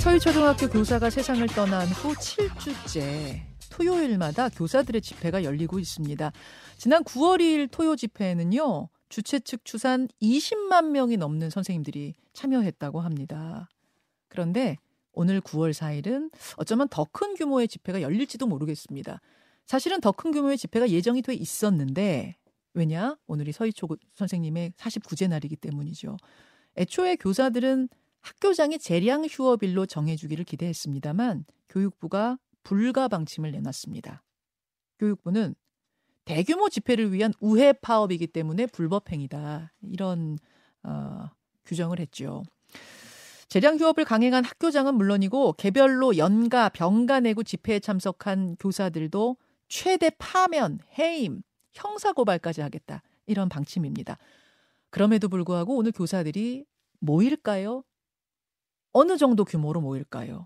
서울초등학교 교사가 세상을 떠난 후 7주째 토요일마다 교사들의 집회가 열리고 있습니다. 지난 9월 2일 토요 집회에는요. 주최 측 추산 20만 명이 넘는 선생님들이 참여했다고 합니다. 그런데 오늘 9월 4일은 어쩌면 더 큰 규모의 집회가 열릴지도 모르겠습니다. 사실은 더 큰 규모의 집회가 예정이 돼 있었는데 왜냐? 오늘이 서희초 선생님의 49제 날이기 때문이죠. 애초에 교사들은 학교장이 재량 휴업일로 정해주기를 기대했습니다만 교육부가 불가 방침을 내놨습니다. 교육부는 대규모 집회를 위한 우회 파업이기 때문에 불법 행위다 이런 어, 규정을 했죠. 재량 휴업을 강행한 학교장은 물론이고 개별로 연가, 병가 내고 집회에 참석한 교사들도 최대 파면, 해임, 형사 고발까지 하겠다 이런 방침입니다. 그럼에도 불구하고 오늘 교사들이 모일까요? 어느 정도 규모로 모일까요?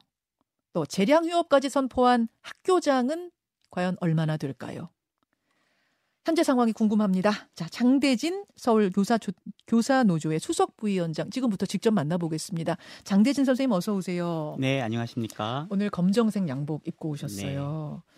또 재량 휴업까지 선포한 학교장은 과연 얼마나 될까요? 현재 상황이 궁금합니다. 자, 장대진 서울 교사 조, 교사 노조의 수석 부위원장 지금부터 직접 만나보겠습니다. 장대진 선생님 어서 오세요. 네, 안녕하십니까? 오늘 검정색 양복 입고 오셨어요. 네.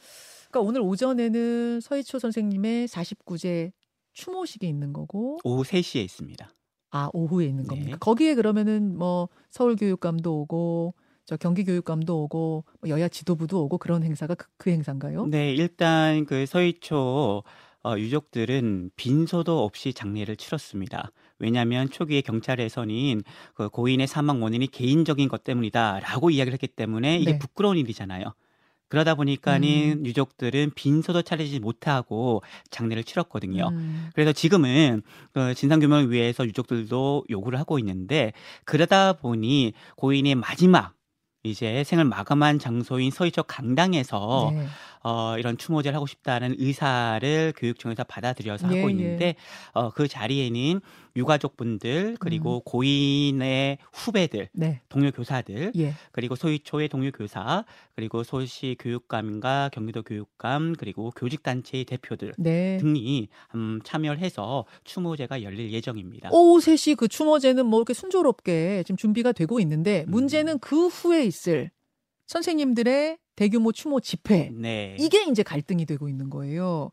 그러니까 오늘 오전에는 서희초 선생님의 49제 추모식이 있는 거고 오후 3시에 있습니다. 아, 오후에 있는 네. 겁니까? 거기에 그러면은 뭐 서울 교육감도 오고 저 경기 교육감도 오고 뭐 여야 지도부도 오고 그런 행사가 그, 그 행사인가요? 네, 일단 그 서희초 어, 유족들은 빈소도 없이 장례를 치렀습니다. 왜냐하면 초기에 경찰에서는 그 고인의 사망 원인이 개인적인 것 때문이다라고 이야기를 했기 때문에 이게 네. 부끄러운 일이잖아요. 그러다 보니까는 음. 유족들은 빈소도 차리지 못하고 장례를 치렀거든요. 음. 그래서 지금은 그 진상 규명을 위해서 유족들도 요구를 하고 있는데 그러다 보니 고인의 마지막 이제 생을 마감한 장소인 서희초 강당에서 네. 어, 이런 추모제를 하고 싶다는 의사를 교육청에서 받아들여서 예, 하고 있는데 예. 어, 그 자리에는 유가족분들 그리고 음. 고인의 후배들, 네. 동료 교사들, 예. 그리고 소위초의 동료 교사, 그리고 소시 교육감과 경기도 교육감, 그리고 교직 단체의 대표들 네. 등이 음, 참여를 해서 추모제가 열릴 예정입니다. 오후 3시 그 추모제는 뭐 이렇게 순조롭게 지금 준비가 되고 있는데 문제는 음. 그 후에 있을 선생님들의 대규모 추모 집회 네. 이게 이제 갈등이 되고 있는 거예요.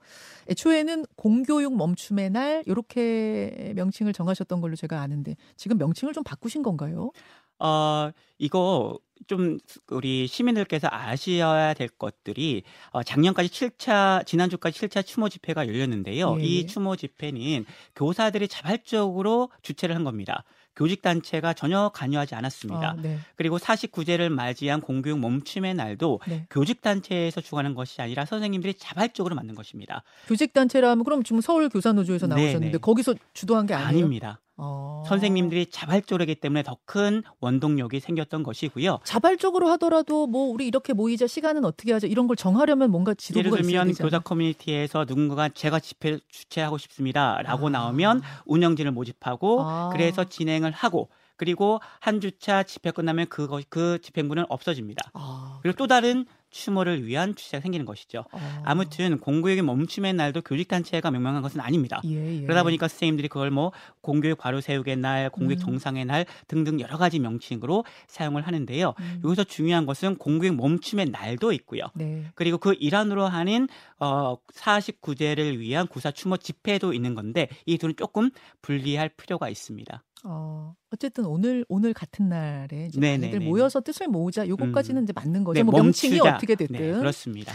애초에는 공교육 멈춤의 날 이렇게 명칭을 정하셨던 걸로 제가 아는데 지금 명칭을 좀 바꾸신 건가요? 어 이거 좀 우리 시민들께서 아셔야 될 것들이 어, 작년까지 7차 지난주까지 7차 추모 집회가 열렸는데요. 예. 이 예. 추모 집회는 교사들이 자발적으로 주최를 한 겁니다. 교직 단체가 전혀 관여하지 않았습니다. 아, 네. 그리고 49제를 맞이한 공교육 멈춤의 날도 네. 교직 단체에서 주관한 것이 아니라 선생님들이 자발적으로 만든 것입니다. 교직 단체라면 그럼 지금 서울 교사 노조에서 네, 나오셨는데 네네. 거기서 주도한 게 아니에요? 아닙니다. 어. 선생님들이 자발적으로기 때문에 더 큰 원동력이 생겼던 것이고요. 자발적으로 하더라도 뭐 우리 이렇게 모이자 시간은 어떻게 하자 이런 걸 정하려면 뭔가 지도부가 예를 들면 교사 커뮤니티에서 누군가가 제가 집회 주최하고 싶습니다라고 아. 나오면 운영진을 모집하고 아. 그래서 진행을 하고 그리고 한 주차 집회 끝나면 그거 그 집행부는 없어집니다. 아. 그리고 또 다른 추모를 위한 취재가 생기는 것이죠. 아. 아무튼 공교육의 멈춤의 날도 교직 단체가 명명한 것은 아닙니다. 예, 예. 그러다 보니까 선생님들이 그걸 뭐 공교육 바로 세우의 날, 공교육 음. 정상의 날 등등 여러 가지 명칭으로 사용을 하는데요. 음. 여기서 중요한 것은 공교육 멈춤의 날도 있고요. 네. 그리고 그 일환으로 하는 어 49제를 위한 구사 추모 집회도 있는 건데 이 둘은 조금 분리할 필요가 있습니다. 어, 어쨌든 오늘 오늘 같은 날에 이제 많이들 모여서 뜻을 모으자 요거까지는 음. 이제 맞는 거죠. 네, 뭐 명칭이 어떻게 됐든 네, 그렇습니다.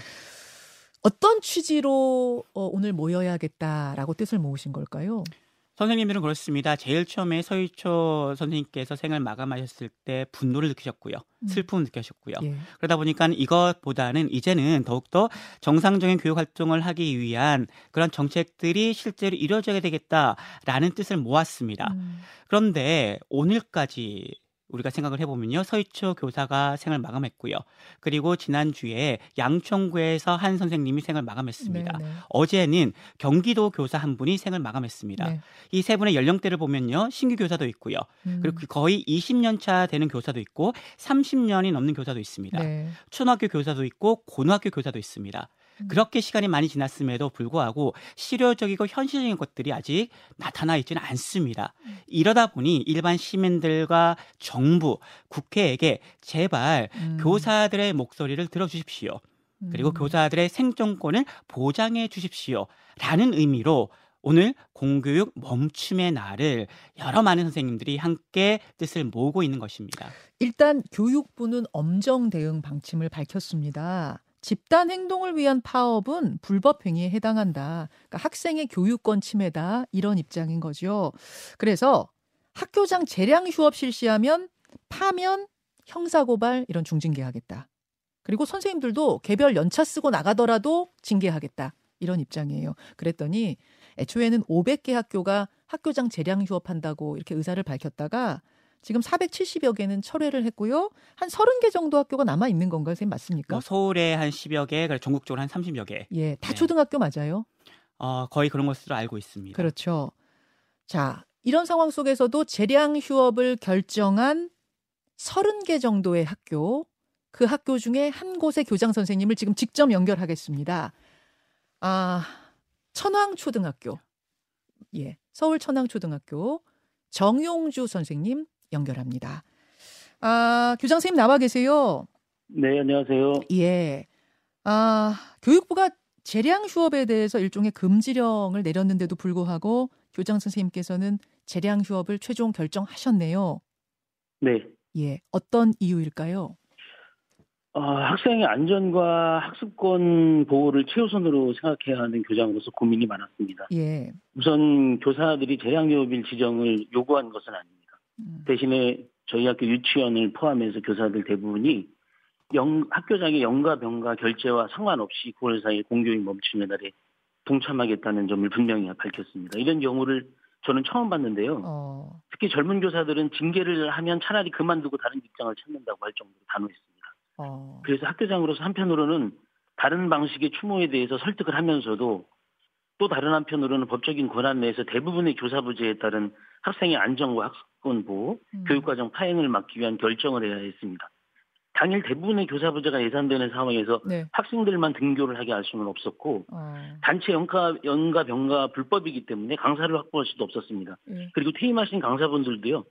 어떤 취지로 어, 오늘 모여야겠다라고 뜻을 모으신 걸까요? 선생님들은 그렇습니다. 제일 처음에 서희초 선생님께서 생을 마감하셨을 때 분노를 느끼셨고요. 음. 슬픔을 느끼셨고요. 예. 그러다 보니까 이것보다는 이제는 더욱더 정상적인 교육 활동을 하기 위한 그런 정책들이 실제로 이루어져야 되겠다라는 뜻을 모았습니다. 음. 그런데 오늘까지 우리가 생각을 해보면요. 서희초 교사가 생을 마감했고요. 그리고 지난주에 양천구에서 한 선생님이 생을 마감했습니다. 네네. 네. 어제는 경기도 교사 한 분이 생을 마감했습니다. 네. 이세 분의 연령대를 보면요. 신규 교사도 있고요. 음. 그리고 거의 20년 차 되는 교사도 있고 30년이 넘는 교사도 있습니다. 네. 초등학교 교사도 있고 고등학교 교사도 있습니다. 음. 그렇게 시간이 많이 지났음에도 불구하고 실효적이고 현실적인 것들이 아직 나타나 있지는 않습니다. 음. 이러다 보니 일반 시민들과 정부, 국회에게 제발 음. 교사들의 목소리를 들어주십시오. 그리고 음. 교사들의 생존권을 보장해 주십시오. 라는 의미로 오늘 공교육 멈춤의 날을 여러 많은 선생님들이 함께 뜻을 모으고 있는 것입니다. 일단 교육부는 엄정 대응 방침을 밝혔습니다. 집단 행동을 위한 파업은 불법 행위에 해당한다. 그러니까 학생의 교육권 침해다. 이런 입장인 거죠. 그래서 학교장 재량 휴업 실시하면 파면, 형사고발 이런 중징계하겠다. 그리고 선생님들도 개별 연차 쓰고 나가더라도 징계하겠다. 이런 입장이에요. 그랬더니 애초에는 500개 학교가 학교장 재량 휴업한다고 이렇게 의사를 밝혔다가 지금 470여 개는 철회를 했고요. 한 30개 정도 학교가 남아 있는 건가요, 선생님 맞습니까? 뭐 서울에 한 10여 개, 그리고 전국적으로 한 30여 개. 예, 다 네. 초등학교 맞아요? 어, 거의 그런 것으로 알고 있습니다. 그렇죠. 자, 이런 상황 속에서도 재량 휴업을 결정한 30개 정도의 학교, 그 학교 중에 한 곳의 교장 선생님을 지금 직접 연결하겠습니다. 아, 천왕초등학교. 예. 서울 천왕초등학교 정용주 선생님 연결합니다. 아, 교장 선생님 나와 계세요. 네, 안녕하세요. 예. 아, 교육부가 재량 휴업에 대해서 일종의 금지령을 내렸는데도 불구하고 교장 선생님께서는 재량 휴업을 최종 결정하셨네요. 네. 예. 어떤 이유일까요? 어, 학생의 안전과 학습권 보호를 최우선으로 생각해야 하는 교장으로서 고민이 많았습니다. 예. 우선 교사들이 재량교업일 지정을 요구한 것은 아닙니다. 음. 대신에 저희 학교 유치원을 포함해서 교사들 대부분이 영, 학교장의 영가 병가 결제와 상관없이 9월 4일 공교육 멈춤의 날에 동참하겠다는 점을 분명히 밝혔습니다. 이런 경우를 저는 처음 봤는데요. 어. 특히 젊은 교사들은 징계를 하면 차라리 그만두고 다른 직장을 찾는다고 할 정도로 단호했습니다. 어. 그래서 학교장으로서 한편으로는 다른 방식의 추모에 대해서 설득을 하면서도 또 다른 한편으로는 법적인 권한 내에서 대부분의 교사부제에 따른 학생의 안전과 학습 권 보호, 음. 교육과정 파행을 막기 위한 결정을 해야 했습니다. 당일 대부분의 교사부제가 예산되는 상황에서 네. 학생들만 등교를 하게 할 수는 없었고 어. 단체 연가 연가 병가 불법이기 때문에 강사를 확보할 수도 없었습니다. 네. 그리고 퇴임하신 강사분들도요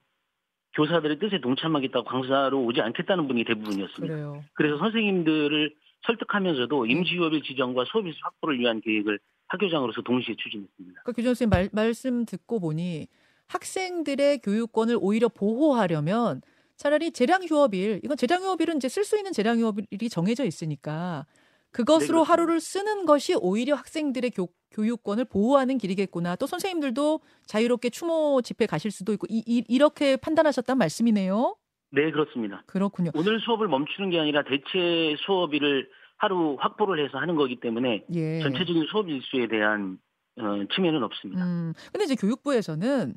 교사들의 뜻에 동참하겠다고 강사로 오지 않겠다는 분이 대부분이었습니다. 그래요. 그래서 선생님들을 설득하면서도 네. 임시휴업일 지정과 수업일수 확보를 위한 계획을 학교장으로서 동시에 추진했습니다. 그러니까 교장 선생님 말, 말씀 듣고 보니 학생들의 교육권을 오히려 보호하려면 차라리 재량휴업일 이건 재량휴업일은 이제 쓸 수 있는 재량휴업일이 정해져 있으니까 그것으로 네, 하루를 쓰는 것이 오히려 학생들의 교, 교육권을 보호하는 길이겠구나. 또 선생님들도 자유롭게 추모 집회 가실 수도 있고 이, 이, 이렇게 판단하셨단 말씀이네요. 네, 그렇습니다. 그렇군요. 오늘 수업을 멈추는 게 아니라 대체 수업일을 하루 확보를 해서 하는 거기 때문에 예. 전체적인 수업 일수에 대한 어, 침해는 없습니다. 음, 근데 이제 교육부에서는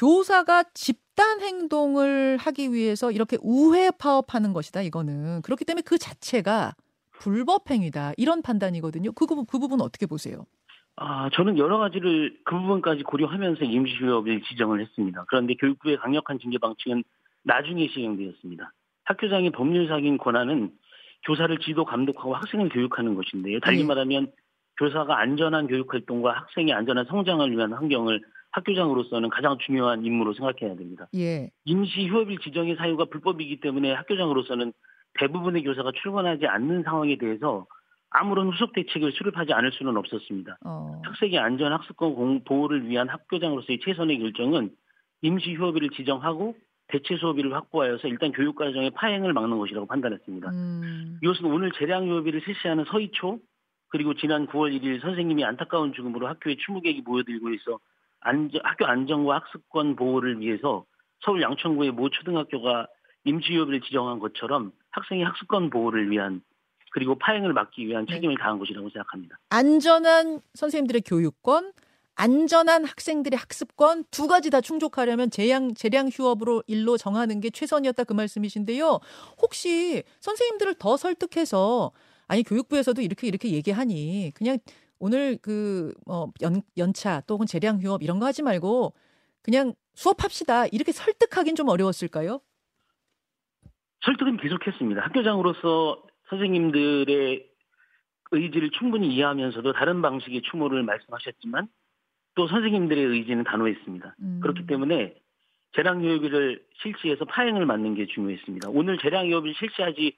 교사가 집단 행동을 하기 위해서 이렇게 우회 파업하는 것이다. 이거는 그렇기 때문에 그 자체가 불법 행위다. 이런 판단이거든요. 그, 그 부분 어떻게 보세요? 아, 저는 여러 가지를 그 부분까지 고려하면서 임시휴업을 지정을 했습니다. 그런데 교육부의 강력한 징계 방침은 나중에 시행되었습니다. 학교장의 법률상인 권한은 교사를 지도 감독하고 학생을 교육하는 것인데요. 달리 네. 말하면 교사가 안전한 교육 활동과 학생의 안전한 성장을 위한 환경을 학교장으로서는 가장 중요한 임무로 생각해야 됩니다. 예. 임시 휴업일 지정의 사유가 불법이기 때문에 학교장으로서는 대부분의 교사가 출근하지 않는 상황에 대해서 아무런 후속 대책을 수립하지 않을 수는 없었습니다. 어. 학생의 안전 학습권 보호를 위한 학교장으로서의 최선의 결정은 임시 휴업일을 지정하고 대체 수업일을 확보하여서 일단 교육과정의 파행을 막는 것이라고 판단했습니다. 음. 이것은 오늘 재량 휴업일을 실시하는 서희초 그리고 지난 9월 1일 선생님이 안타까운 죽음으로 학교에 추모객이 모여들고 있어 안전, 학교 안전과 학습권 보호를 위해서 서울 양천구의 모 초등학교가 임시휴업일을 지정한 것처럼 학생의 학습권 보호를 위한 그리고 파행을 막기 위한 네. 책임을 다한 것이라고 생각합니다. 안전한 선생님들의 교육권, 안전한 학생들의 학습권 두 가지 다 충족하려면 재량 재량 휴업으로 일로 정하는 게 최선이었다 그 말씀이신데요. 혹시 선생님들을 더 설득해서 아니 교육부에서도 이렇게 이렇게 얘기하니 그냥 오늘 그 어, 연, 연차 또 혹은 재량 휴업 이런 거 하지 말고 그냥 수업합시다 이렇게 설득하긴 좀 어려웠을까요? 설득은 계속했습니다. 학교장으로서 선생님들의 의지를 충분히 이해하면서도 다른 방식의 추모를 말씀하셨지만 또 선생님들의 의지는 단호했습니다. 음. 그렇기 때문에 재량유예비를 실시해서 파행을 맞는 게 중요했습니다. 오늘 재량유예비를 실시하지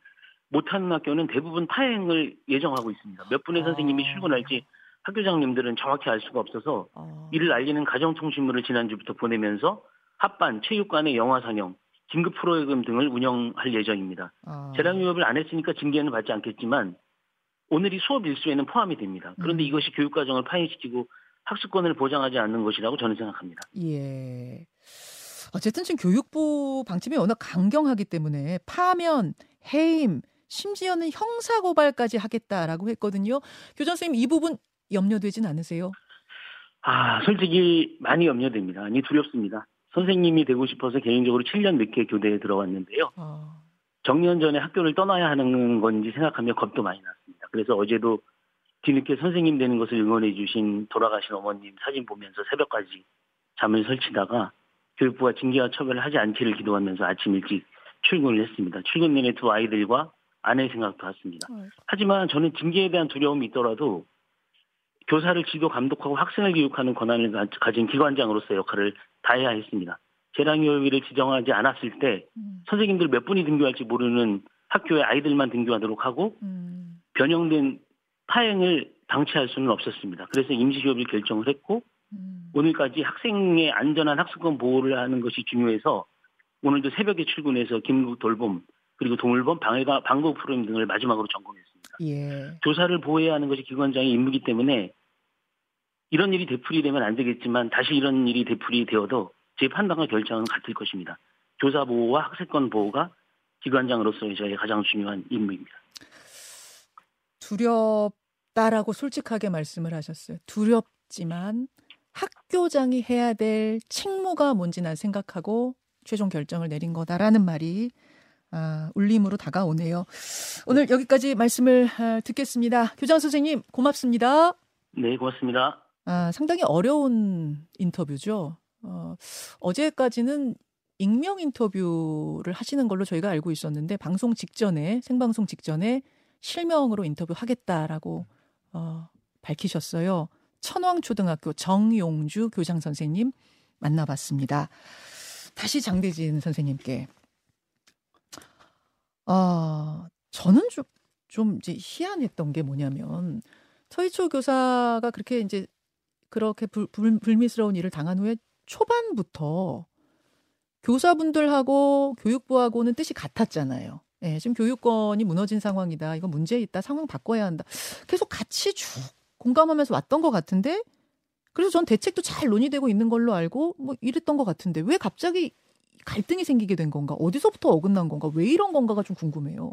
못하는 학교는 대부분 파행을 예정하고 있습니다. 몇 분의 아. 선생님이 출근할지 학교장님들은 정확히 알 수가 없어서 아. 이를 알리는 가정통신물을 지난주부터 보내면서 합반, 체육관의 영화 상영, 긴급 프로그램 등을 운영할 예정입니다. 아. 재량유업을 안 했으니까 징계는 받지 않겠지만 오늘이 수업 일수에는 포함이 됩니다. 그런데 음. 이것이 교육과정을 파행시키고 학습권을 보장하지 않는 것이라고 저는 생각합니다. 예. 어쨌든 지금 교육부 방침이 워낙 강경하기 때문에 파면, 해임, 심지어는 형사 고발까지 하겠다라고 했거든요. 교장 선생님 이 부분 염려되진 않으세요? 아, 솔직히 많이 염려됩니다. 아니 두렵습니다. 선생님이 되고 싶어서 개인적으로 7년 늦게 교대에 들어왔는데요. 아. 정년 전에 학교를 떠나야 하는 건지 생각하며 겁도 많이 났습니다. 그래서 어제도 뒤늦게 선생님 되는 것을 응원해 주신 돌아가신 어머님 사진 보면서 새벽까지 잠을 설치다가 교육부가 징계와 처벌을 하지 않기를 기도하면서 아침 일찍 출근을 했습니다. 출근 내내 두 아이들과 아내 생각도 했습니다. 네. 하지만 저는 징계에 대한 두려움이 있더라도 교사를 지도 감독하고 학생을 교육하는 권한을 가진 기관장으로서 역할을 다해야 했습니다. 재량교육위를 지정하지 않았을 때 음. 선생님들 몇 분이 등교할지 모르는 학교에 아이들만 등교하도록 하고 음. 변형된 파행을 방치할 수는 없었습니다. 그래서 임시휴업을 결정을 했고 음. 오늘까지 학생의 안전한 학습권 보호를 하는 것이 중요해서 오늘도 새벽에 출근해서 김국 돌봄 그리고 동물범 방해가 방법 프로그램 등을 마지막으로 점검했습니다. 예. 조사를 보호해야 하는 것이 기관장의 임무이기 때문에 이런 일이 되풀이되면 안 되겠지만 다시 이런 일이 되풀이 되어도 제 판단과 결정은 같을 것입니다. 조사 보호와 학생권 보호가 기관장으로서의 저의 가장 중요한 임무입니다. 두렵다라고 솔직하게 말씀을 하셨어요. 두렵지만 학교장이 해야 될 책무가 뭔지 난 생각하고 최종 결정을 내린 거다라는 말이 아, 울림으로 다가오네요. 오늘 여기까지 말씀을 아, 듣겠습니다. 교장 선생님 고맙습니다. 네, 고맙습니다. 아, 상당히 어려운 인터뷰죠. 어, 어제까지는 익명 인터뷰를 하시는 걸로 저희가 알고 있었는데 방송 직전에 생방송 직전에 실명으로 인터뷰하겠다라고 어, 밝히셨어요. 천왕초등학교 정용주 교장 선생님 만나봤습니다. 다시 장대진 선생님께. 아, 저는 좀, 좀 이제 희한했던 게 뭐냐면 서희초 교사가 그렇게 이제 그렇게 불, 불, 불미스러운 일을 당한 후에 초반부터 교사분들하고 교육부하고는 뜻이 같았잖아요. 예, 지금 교육권이 무너진 상황이다. 이거 문제 있다. 상황 바꿔야 한다. 계속 같이 쭉 공감하면서 왔던 것 같은데 그래서 전 대책도 잘 논의되고 있는 걸로 알고 뭐 이랬던 것 같은데 왜 갑자기 갈등이 생기게 된 건가? 어디서부터 어긋난 건가? 왜 이런 건가가 좀 궁금해요.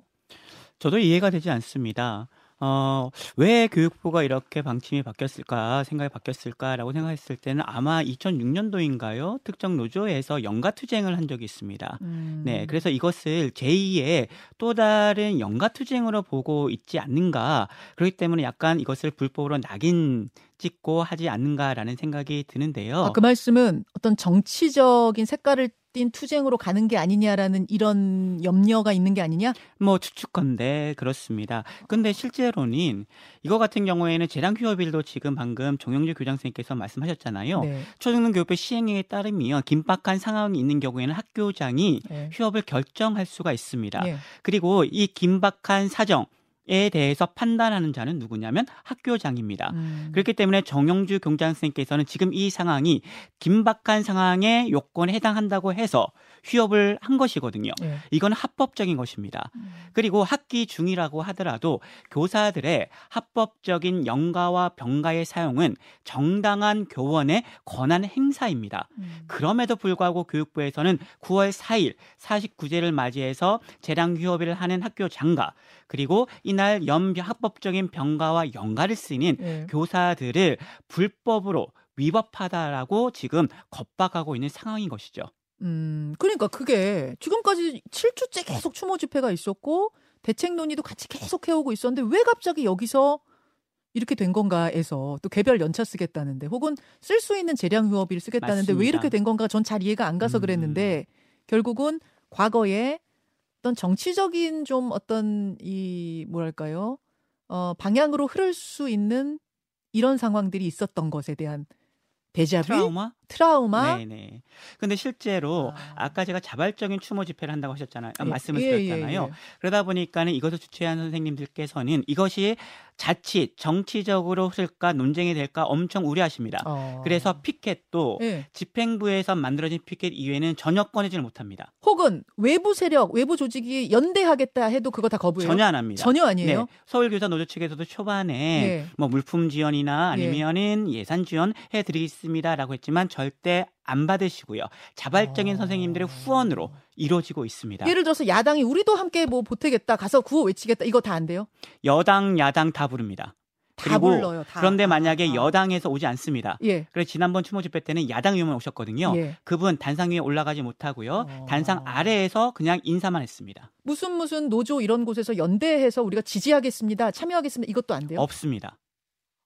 저도 이해가 되지 않습니다. 어, 왜 교육부가 이렇게 방침이 바뀌었을까, 생각이 바뀌었을까라고 생각했을 때는 아마 2006년도인가요? 특정 노조에서 연가 투쟁을 한 적이 있습니다. 음. 네, 그래서 이것을 제2의 또 다른 연가 투쟁으로 보고 있지 않는가. 그렇기 때문에 약간 이것을 불법으로 낙인 찍고 하지 않는가라는 생각이 드는데요. 아, 그 말씀은 어떤 정치적인 색깔을 띤 투쟁으로 가는 게 아니냐라는 이런 염려가 있는 게 아니냐? 뭐 추측건데 그렇습니다. 근데 실제로는 이거 같은 경우에는 재량 휴업일도 지금 방금 정영주 교장 선생님께서 말씀하셨잖아요. 네. 초중등 교육부 시행령에 따르면 긴박한 상황이 있는 경우에는 학교장이 네. 휴업을 결정할 수가 있습니다. 네. 그리고 이 긴박한 사정 에 대해서 판단하는 자는 누구냐면 학교장입니다. 음. 그렇기 때문에 정영주 경장 선생님께서는 지금 이 상황이 긴박한 상황의 요건에 해당한다고 해서 휴업을 한 것이거든요. 네. 이건 합법적인 것입니다. 음. 그리고 학기 중이라고 하더라도 교사들의 합법적인 영가와 병가의 사용은 정당한 교원의 권한 행사입니다. 음. 그럼에도 불구하고 교육부에서는 9월 4일 49제를 맞이해서 재량 휴업을 하는 학교 장가 그리고 이날 연비 합법적인 병가와 연가를 쓰는 네. 교사들을 불법으로 위법하다라고 지금 겁박하고 있는 상황인 것이죠. 음, 그러니까 그게 지금까지 7주째 계속 추모 집회가 있었고 대책 논의도 같이 계속 해오고 있었는데 왜 갑자기 여기서 이렇게 된 건가에서 또 개별 연차 쓰겠다는데 혹은 쓸 수 있는 재량 휴업일 쓰겠다는데 맞습니다. 왜 이렇게 된 건가 전 잘 이해가 안 가서 음. 그랬는데 결국은 과거에 어떤 정치적인 좀 어떤 이 뭐랄까요? 어, 방향으로 흐를 수 있는 이런 상황들이 있었던 것에 대한 데자뷰, 트라우마? 트라우마. 네네. 근데 실제로 아. 까 제가 자발적인 추모 집회를 한다고 하셨잖아요. 예, 말씀을 예, 드렸잖아요. 예, 예. 그러다 보니까는 이것을 주최한 선생님들께서는 이것이 자칫 정치적으로 흐를까 논쟁이 될까 엄청 우려하십니다. 어. 그래서 피켓도 예. 집행부에서 만들어진 피켓 이외에는 전혀 꺼내지를 못합니다. 혹은 외부 세력, 외부 조직이 연대하겠다 해도 그거 다 거부해요? 전혀 안 합니다. 전혀 아니에요? 네. 서울교사 노조 측에서도 초반에 예. 뭐 물품 지원이나 아니면은 예. 산 지원 해드리겠습니다라고 했지만 절대 안 받으시고요. 자발적인 어... 선생님들의 후원으로 이루어지고 있습니다. 예를 들어서 야당이 우리도 함께 뭐 보태겠다, 가서 구호 외치겠다, 이거 다 안 돼요? 여당, 야당 다 부릅니다. 다 불러요. 다. 그런데 만약에 아. 여당에서 오지 않습니다. 예. 그래서 지난번 추모 집회 때는 야당 의원 오셨거든요. 예. 그분 단상 위에 올라가지 못하고요. 어. 단상 아래에서 그냥 인사만 했습니다. 무슨 무슨 노조 이런 곳에서 연대해서 우리가 지지하겠습니다. 참여하겠습니다. 이것도 안 돼요? 없습니다.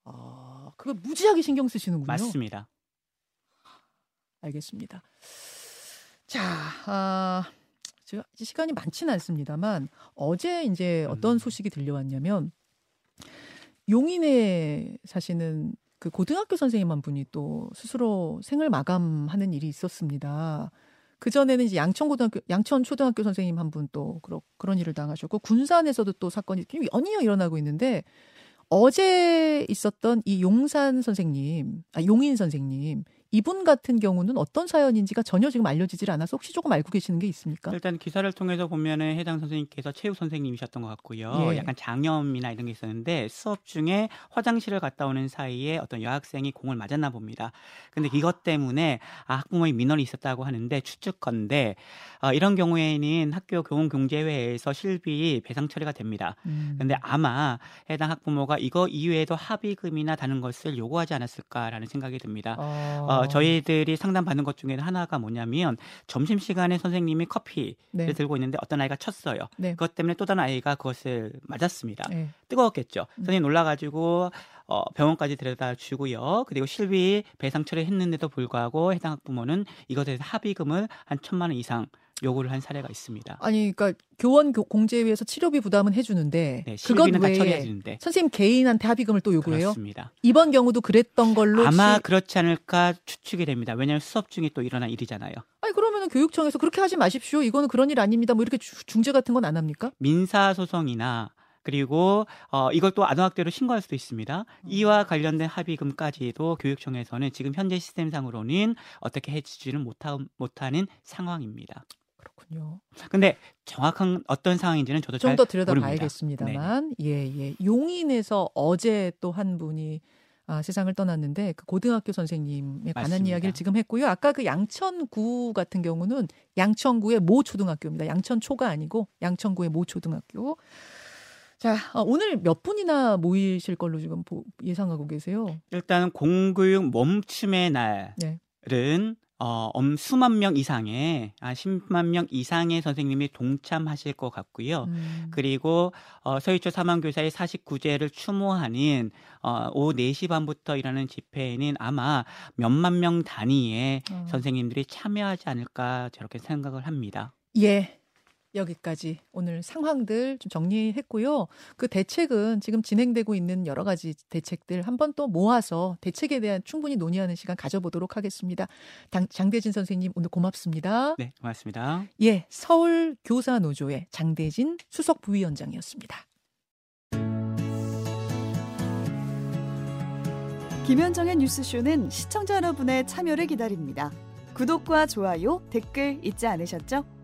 아, 그걸 무지하게 신경 쓰시는군요. 맞습니다. 알겠습니다. 자, 아, 시간이 많지는 않습니다만 어제 이제 어떤 음. 소식이 들려왔냐면 용인에 사시는 그 고등학교 선생님 한 분이 또 스스로 생을 마감하는 일이 있었습니다. 그 전에는 이제 양천고등학교, 양천초등학교 선생님 한 분 또 그런 그런 일을 당하셨고 군산에서도 또 사건이 연이어 일어나고 있는데 어제 있었던 이 용산 선생님, 아 용인 선생님 이분 같은 경우는 어떤 사연인지가 전혀 지금 알려지질 않아서 혹시 조금 알고 계시는 게 있습니까? 일단 기사를 통해서 보면은 해당 선생님께서 체육 선생님이셨던 것 같고요. 예. 약간 장염이나 이런 게 있었는데 수업 중에 화장실을 갔다 오는 사이에 어떤 여학생이 공을 맞았나 봅니다. 근데 이것 때문에 아, 학부모의 민원이 있었다고 하는데 추측건데 어, 이런 경우에는 학교 교원 경제회에서 실비 배상 처리가 됩니다. 음. 근데 아마 해당 학부모가 이거 이외에도 합의금이나 다른 것을 요구하지 않았을까라는 생각이 듭니다. 어, 어 저희들이 상담 받는 것 중에는 하나가 뭐냐면 점심 시간에 선생님이 커피를 네. 들고 있는데 어떤 아이가 쳤어요. 네. 그것 때문에 또 다른 아이가 그것을 맞았습니다. 네. 뜨거웠겠죠. 음. 선생님 놀라가지고 어, 병원까지 데려다 주고요. 그리고 실비 배상 처리했는데도 불구하고 해당 학부모는 이것에 대해서 합의금을 한 천만 원 이상 요구를 한 사례가 있습니다. 아니, 그러니까 교원 공제위에서 치료비 부담은 해주는데 네, 그것 외에. 선생님 개인한테 합의금을 또 요구해요. 그렇습니다. 이번 경우도 그랬던 걸로 아마 혹시... 그렇지 않을까 추측이 됩니다. 왜냐하면 수업 중에 또 일어난 일이잖아요. 아니 그러면은 교육청에서 그렇게 하지 마십시오. 이거는 그런 일 아닙니다. 뭐 이렇게 중재 같은 건 안 합니까? 민사 소송이나 그리고 어, 이걸 또 아동학대로 신고할 수도 있습니다. 음. 이와 관련된 합의금까지도 교육청에서는 지금 현재 시스템상으로는 어떻게 해주지는 못하, 못하는 상황입니다. 그렇군요. 근데 정확한 어떤 상황인지는 저도 좀 더 들여다봐야겠습니다만, 예, 예. 용인에서 어제 또 한 분이 아, 세상을 떠났는데 그 고등학교 선생님에 관한 맞습니다. 이야기를 지금 했고요. 아까 그 양천구 같은 경우는 양천구의 모 초등학교입니다. 양천초가 아니고 양천구의 모 초등학교. 자, 어, 오늘 몇 분이나 모이실 걸로 지금 예상하고 계세요? 일단 공교육 멈춤의 날은 네. 어, 엄 수만 명 이상의 아 10만 명 이상의 선생님이 동참하실 것 같고요. 음. 그리고 어, 서희초 사망교사의 49제를 추모하는 어, 오후 4시 반부터 일하는 집회에는 아마 몇만 명 단위의 어. 선생님들이 참여하지 않을까 저렇게 생각을 합니다. 예. 여기까지 오늘 상황들 좀 정리했고요. 그 대책은 지금 진행되고 있는 여러 가지 대책들 한번 또 모아서 대책에 대한 충분히 논의하는 시간 가져보도록 하겠습니다. 당, 장대진 선생님 오늘 고맙습니다. 네, 고맙습니다. 예, 서울 교사 노조의 장대진 수석 부위원장이었습니다. 김현정의 뉴스쇼는 시청자 여러분의 참여를 기다립니다. 구독과 좋아요, 댓글 잊지 않으셨죠?